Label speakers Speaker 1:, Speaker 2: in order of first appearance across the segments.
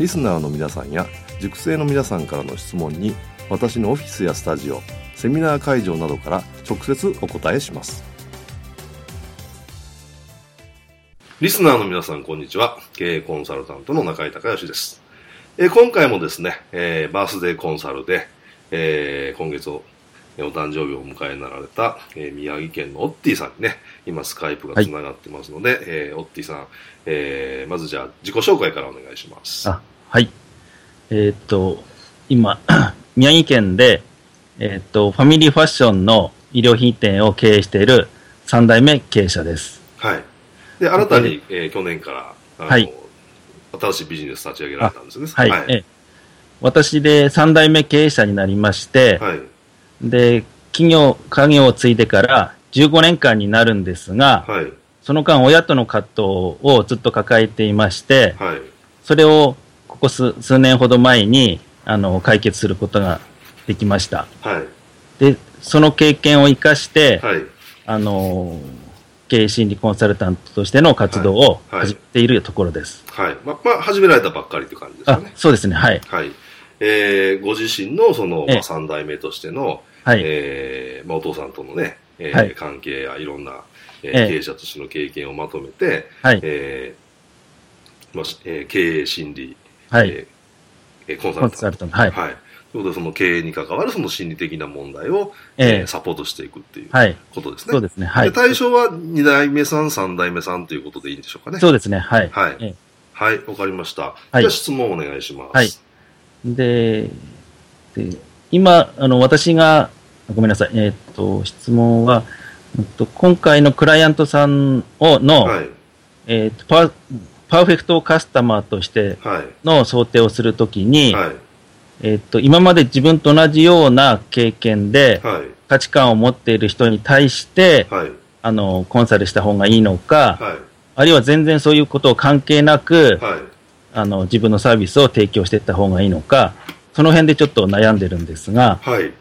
Speaker 1: リスナーの皆さんや塾生の皆さんからの質問に私のオフィスやスタジオセミナー会場などから直接お答えします。リスナーの皆さんこんにちは。経営コンサルタントの中井隆義です。え今回もですね、えー、バースデーコンサルで、えー、今月をお誕生日をお迎えになられた、えー、宮城県のオッティさんにね、今スカイプがつながってますので、はい、えー、オッティさん、えー、まずじゃあ自己紹介からお願いします。
Speaker 2: あはい。えー、っと、今、宮城県で、えー、っと、ファミリーファッションの衣料品店を経営している3代目経営者です。
Speaker 1: はい。で、新たに、えー、去年から、はい。新しいビジネス立ち上げられたんですね。
Speaker 2: はい。はい、え私で3代目経営者になりまして、はい。で、企業、家業を継いでから15年間になるんですが、はい。その間、親との葛藤をずっと抱えていまして、はい。それをここ数数年ほど前にあの解決することができました。はい、でその経験を生かして、はい、あの経営心理コンサルタントとしての活動を始めているところです。
Speaker 1: はい。ままあ、始められたばっかりという感じですかね。
Speaker 2: そうですね。はい。
Speaker 1: はい。えー、ご自身のその、まあ、3代目としての、はい、えー、まあ、お父さんとのね、えー、はい、関係やいろんな、えー、経営者としての経験をまとめて、はい、えーまあえー、経営心理はい、えー、コンサルタント。はい。はい。ということで、その経営に関わるその心理的な問題を、えー、サポートしていくっていうことですね。
Speaker 2: そうですね。はい。
Speaker 1: 対象は2代目さん、3代目さんということでいいんでしょうかね。
Speaker 2: そうですね。はい。
Speaker 1: はい。えー、はい、わかりました。はい。じゃあ質問お願いします。はい。
Speaker 2: で、で今、あの、私が、ごめんなさい。えっ、と、質問は、えっと、今回のクライアントさんをの、はい、えっと、パパーフェクトカスタマーとしての想定をするときに、はい、えっと、今まで自分と同じような経験で、価値観を持っている人に対して、はい、あの、コンサルした方がいいのか、はい、あるいは全然そういうことを関係なく、あの、自分のサービスを提供していった方がいいのか、その辺でちょっと悩んでるんですが、
Speaker 1: はい。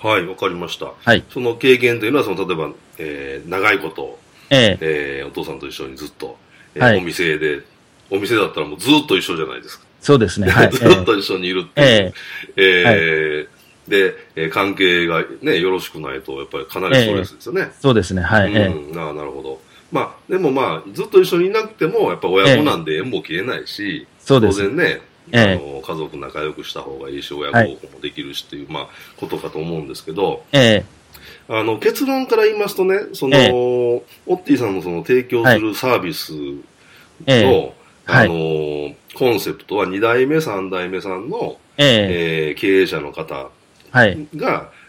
Speaker 1: はい、わかりました。はい。その経験というのは、その、例えば、えー、長いこと、えええー、お父さんと一緒にずっと、はい、お店で、お店だったらもうずっと一緒じゃないですか。
Speaker 2: そうですね。はい、
Speaker 1: ずっと一緒にいるっていう。えー、えー、で、えー、関係がね、よろしくないと、やっぱりかなりストレスですよね。えー、
Speaker 2: そうですね。はい。
Speaker 1: うん、ななるほど。まあ、でもまあ、ずっと一緒にいなくても、やっぱ親子なんで縁も切れないし、当然ね、あの、家族仲良くした方がいいし、親孝行もできるしっていう、まあ、ことかと思うんですけど、ええ。あの、結論から言いますとね、その、えオッティさんのその提供するサービスの、えあの、コンセプトは2代目、3代目さんの、ええ。ー、経営者の方が、はい、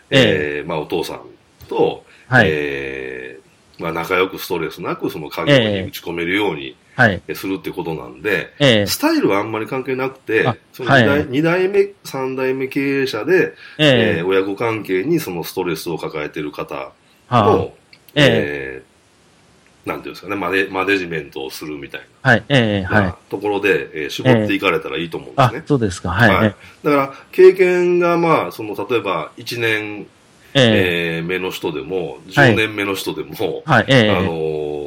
Speaker 1: えー、まあ、お父さんと、はい、えー、まあ、仲良くストレスなく、その家業に打ち込めるように、はい、するってことなんで、えー、スタイルはあんまり関係なくて、その 2, 代、はい、2代目、3代目経営者で、えー、えー、親子関係にそのストレスを抱えている方の、えー、なんていうんですかね、マネマネジメントをするみたいな、はい。えーはい、ところで、えー、絞っていかれたらいいと思うんですね。
Speaker 2: そうですか、はい。はい、
Speaker 1: だから、経験が、まあ、その、例えば、1年、えー、目の人でも、10年目の人でも、はい、あのー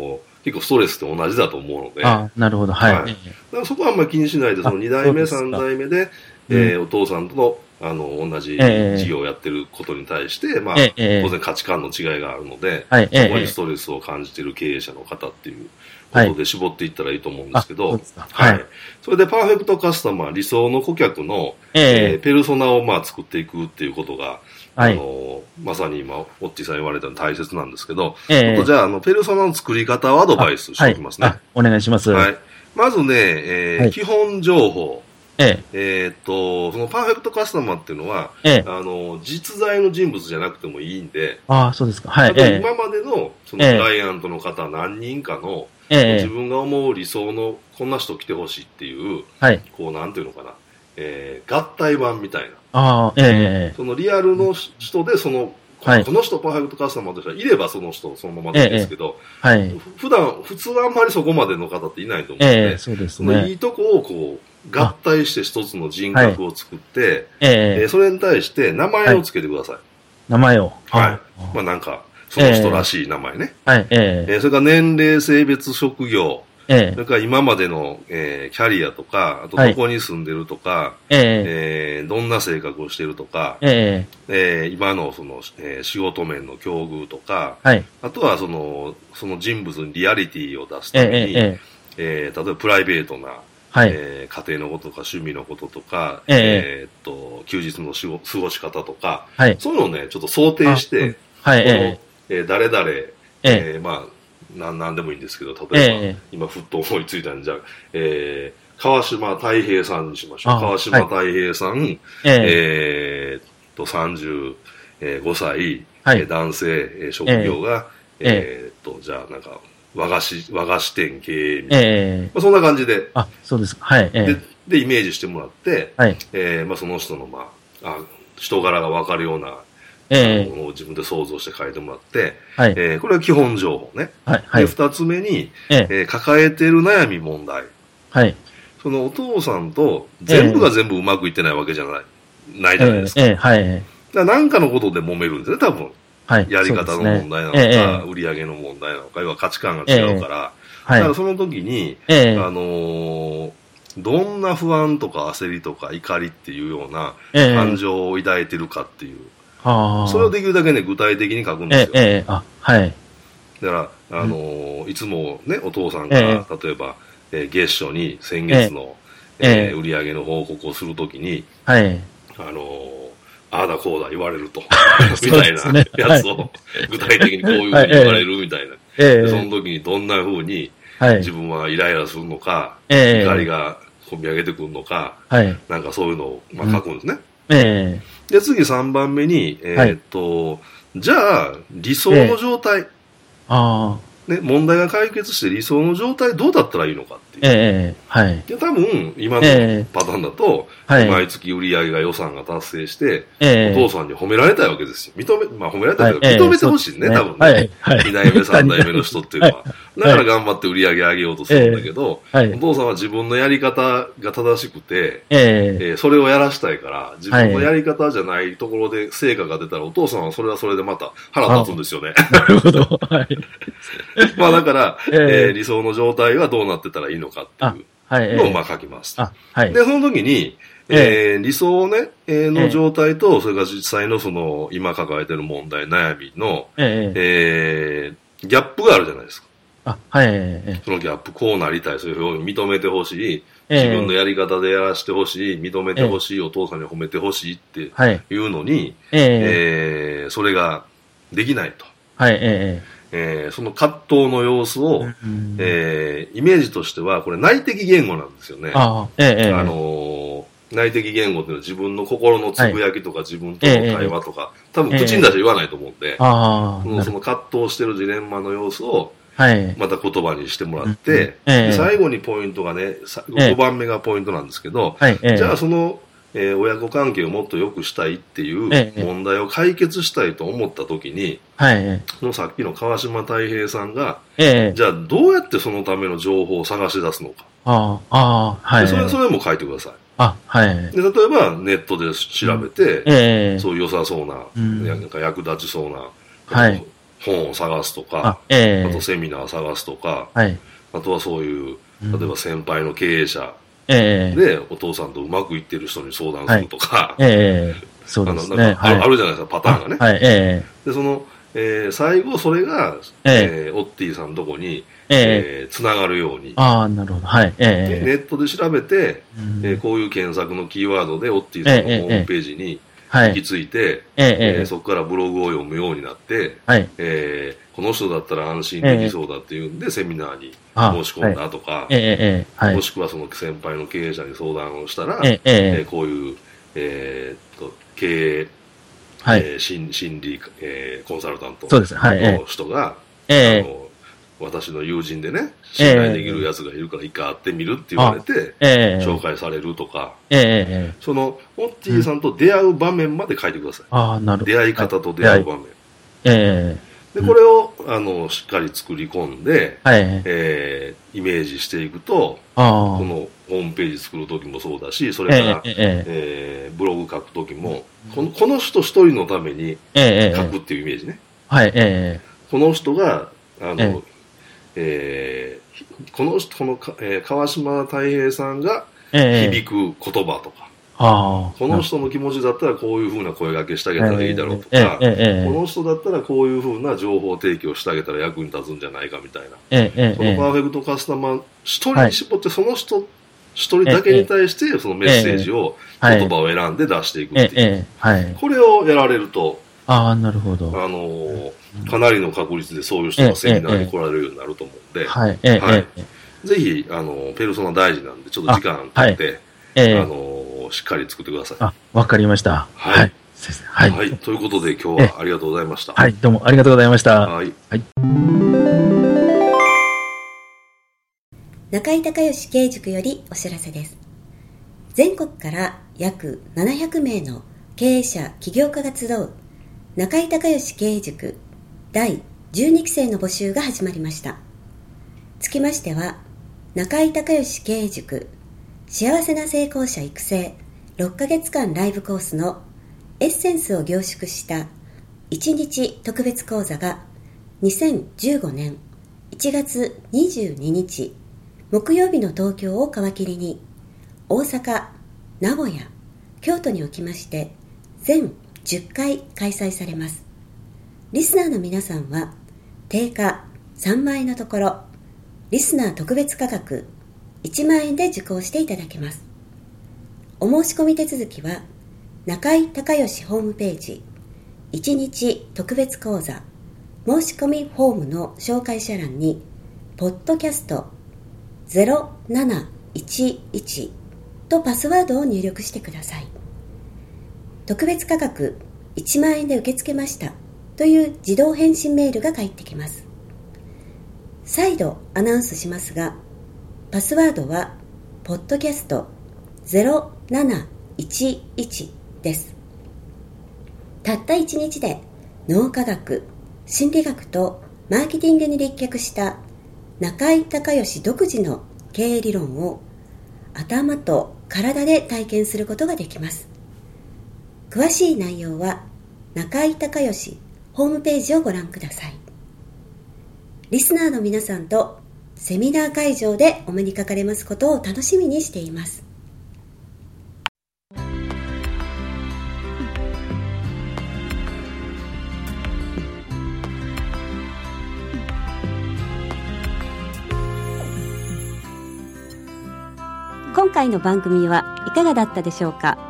Speaker 1: 結構ストレスって同じだと思うので。
Speaker 2: あなるほど、はい。はい、だ
Speaker 1: からそこはあんまり気にしないで、その2代目、3代目で、えー、お父さんとの、あの、同じ事業をやってることに対して、まあ、当然価値観の違いがあるので、そこにストレスを感じている経営者の方っていうことで絞っていったらいいと思うんですけど、はい。それでパーフェクトカスタマー、理想の顧客の、えー、ペルソナをまあ作っていくっていうことが、あの、まさに今、オッティさん言われたの大切なんですけど、えー、じゃあ、あの、ペルソナの作り方をアドバイスしておきますね。
Speaker 2: お願いします。
Speaker 1: はい。まずね、えー基本情報。えええー、っと、そのパーフェクトカスタマーっていうのは、ええ、あの、実在の人物じゃなくてもいいんで、
Speaker 2: ああ、そうですか。はい。
Speaker 1: 今までの、そのクライアントの方何人かの、ええ、自分が思う理想の、こんな人来てほしいっていう、はい。こう、なんていうのかな、えー、合体版みたいな。
Speaker 2: ああ、え
Speaker 1: えそのリアルの人で、そのはい、この人パーフェクトカスタマーとしてはいればその人そのままですけど、ええ、はい、普段普通はあんまりそこまでの方っていないと思うので、え、そうですね、いいとこをこう合体して一つの人格を作って、ええそれに対して名前をつけてください。はい、
Speaker 2: 名前を。
Speaker 1: はい。まあなんか、その人らしい名前ね。はい。ええそれから年齢、性別、職業、ええ、それから今までの、えー、キャリアとか、あとどこに住んでるとか、はい、え。えー、どんな性格をしてるとか、ええ。ー、今のその、えー、仕事面の境遇とか、はい、あとはその、その人物にリアリティを出すために、えええー、例えばプライベートな、はい、えー、家庭のこととか趣味のこととか、ええ。ー、っと、休日のしご過ごし方とか、はい、そういうのをね、ちょっと想定して、はい、えー、誰々、え。えー、まあ、なんなんでもいいんですけど、例えば、えー、今ふっと思いついたんじゃ、えー、川島太平さんにしましょう。川島太平さん、はい、えー、と、35歳、はい、男性、職業が、えー、えー、と、じゃあなんか、和菓子、和菓子店経営みたいな。えー、まあ、そんな感じで。
Speaker 2: あ、そうですか。はい。
Speaker 1: えー、で、で、イメージしてもらって、はい。えー、まあ、その人の、まあ、あ人柄がわかるようなえー、自分で想像して書いてもらって、はい、えー、これは基本情報ね。はいはい、で、二つ目に、えー、えー、抱えている悩み問題。はい。そのお父さんと全部が全部うまくいってないわけじゃない、ないじゃないですか。えー、えー、はい。だ何かのことで揉めるんですね、多分。はい。やり方の問題なのか、ねえー、売り上げの問題なのか、要は価値観が違うから、はい、だからその時に、えー、あのーどんな不安とか焦りとか怒りっていうような感情を抱いてるかっていう、それをできるだけね、具体的に書くんですよ。ええ、あ、はい。だから、あのー、いつもね、お父さんが、例えば、えー、月初に先月の、ええ。ー、売り上げの報告をするときに、はい。あのー、ああだこうだ言われると、みたいなやつを、具体的にこういうふうに言われるみたいな。ええ。その時にどんなふうに、自分はイライラするのか、怒りが込み上げてくるのか、はい、なんかそういうのを、まあ、書くんですね。ええで、次3番目に、えー、っと、はい、じゃあ、理想の状態。えー、ああ。ね、問題が解決して理想の状態どうだったらいいのか。ええはい。で、多分、今のパターンだと、はい、毎月売り上げが予算が達成して、えお父さんに褒められたいわけですよ。認め、まあ褒められたいけど、認めてほしいね、多分ね。はい。はい。2代目、3代目の人っていうのは。だから頑張って売り上げ上げようとするんだけど、はい、お父さんは自分のやり方が正しくて、ええー、それをやらしたいから、自分のやり方じゃないところで成果が出たら、お父さんはそれはそれでまた腹立つんですよね。なるほど。はい。まあだから、えー、えー、理想の状態はどうなってたらいいのかっていうのをまあ書きます。はい、で、その時に、えー、理想ね、えー、の状態と、それから実際のその、今抱えてる問題、悩みの、ええー、ギャップがあるじゃないですか。あ、はい。そのギャップ、こうなりたい、そういうふうに認めてほしい、自分のやり方でやらせてほしい、認めてほしい、お父さんに褒めてほしいってい。うのに、えー、それができないと。はい、えーえー、その葛藤の様子を、うん、えー、イメージとしては、これ内的言語なんですよね。あ、ええ、あのー、内的言語っていうのは自分の心のつぶやきとか、はい、自分との会話とか、多分口に出して言わないと思うんで、そのその葛藤してるジレンマの様子を、はい、また言葉にしてもらって、え最後にポイントがね、5番目がポイントなんですけど、はい、じゃあそのえー、親子関係をもっと良くしたいっていう問題を解決したいと思った時に、はい、そのさっきの川島太平さんが、えじゃあどうやってそのための情報を探し出すのか。ああ、はい。それ、それも書いてください。あ、はい。で、例えばネットで調べて、うん。えそう良さそうな、うん、なんか役立ちそうな、はい、本を探すとか、あ,、えあとセミナー探すとか、はい、あとはそういう、例えば先輩の経営者、えー、で、お父さんとうまくいってる人に相談するとか、
Speaker 2: はい、ええー、そうですね。
Speaker 1: あのあるじゃないですか、パターンがね。
Speaker 2: はい、え
Speaker 1: えー、で、その、えー、最後それが、ええー、オッティさんのとこに、ええー、つながるように。
Speaker 2: ああ、なるほど。はい。え
Speaker 1: ー、ネットで調べて、うん、えー、こういう検索のキーワードで、オッティさんのホームページに行き着いて、えー、えー、そこからブログを読むようになって、はい、えー、この人だったら安心できそうだっていうんで、セミナーに申し込んだとか、えーはい、もしくはその先輩の経営者に相談をしたら、えー、えー、こういう、えー、っと経営、はい、えー、心心理、えー、コンサルタントの人が、えー、あの私の友人でね、信頼できるやつがいるから一回会ってみるって言われて、紹介されるとか、その、オッティさんと出会う場面まで書いてください。ああ、なるほど。出会い方と出会う場面。ええで、これを、あの、しっかり作り込んで、はい、えー、イメージしていくと、このホームページ作るときもそうだし、それから、えええー、ブログ書くときも、この、この人一人のために書くっていうイメージね。はい、ええこの人が、あの、えー、この人、このか、えー、川島太平さんが響く言葉とか、この人の気持ちだったらこういうふうな声掛けしてあげたらいいだろうとか、この人だったらこういうふうな情報提供してあげたら役に立つんじゃないかみたいな、そのパーフェクトカスタマー一人に絞ってその人一人だけに対してそのメッセージを、言葉を選んで出していくっていう、これをやられると、
Speaker 2: あなるほど
Speaker 1: あのかなりの確率でそういう人がセミナーに来られるようになると思うんで、はいぜひあのペルソナ大事なんでちょっと時間とって、あのしっかり作ってください。
Speaker 2: あ、わかりました。はい。はい、
Speaker 1: はい、はい。ということで今日はありがとうございました。
Speaker 2: はい、どうもありがとうございました。はい。はい、
Speaker 3: 中井隆義経営塾よりお知らせです。全国から約700名の経営者、起業家が集う中井隆義経営塾第12期生の募集が始まりました。つきましては、中井隆義経営塾幸せな成功者育成6ヶ月間ライブコースのエッセンスを凝縮した1日特別講座が2015年1月22日木曜日の東京を皮切りに大阪、名古屋、京都におきまして全10回開催されます。リスナーの皆さんは定価3万円のところリスナー特別価格1万円で受講していただけます。お申し込み手続きは、中井隆義ホームページ、1日特別講座、申し込みフォームの紹介者欄に、ポッドキャスト0711とパスワードを入力してください。特別価格1万円で受け付けましたという自動返信メールが返ってきます。再度アナウンスしますが、パスワードは、ポッドキャスト0711です。たった1日で脳科学、心理学とマーケティングに立脚した中井隆義独自の経営理論を頭と体で体験することができます。詳しい内容は中井隆義ホームページをご覧ください。リスナーの皆さんとセミナー会場でお目にかかれますことを楽しみにしています。今回の番組はいかがだったでしょうか？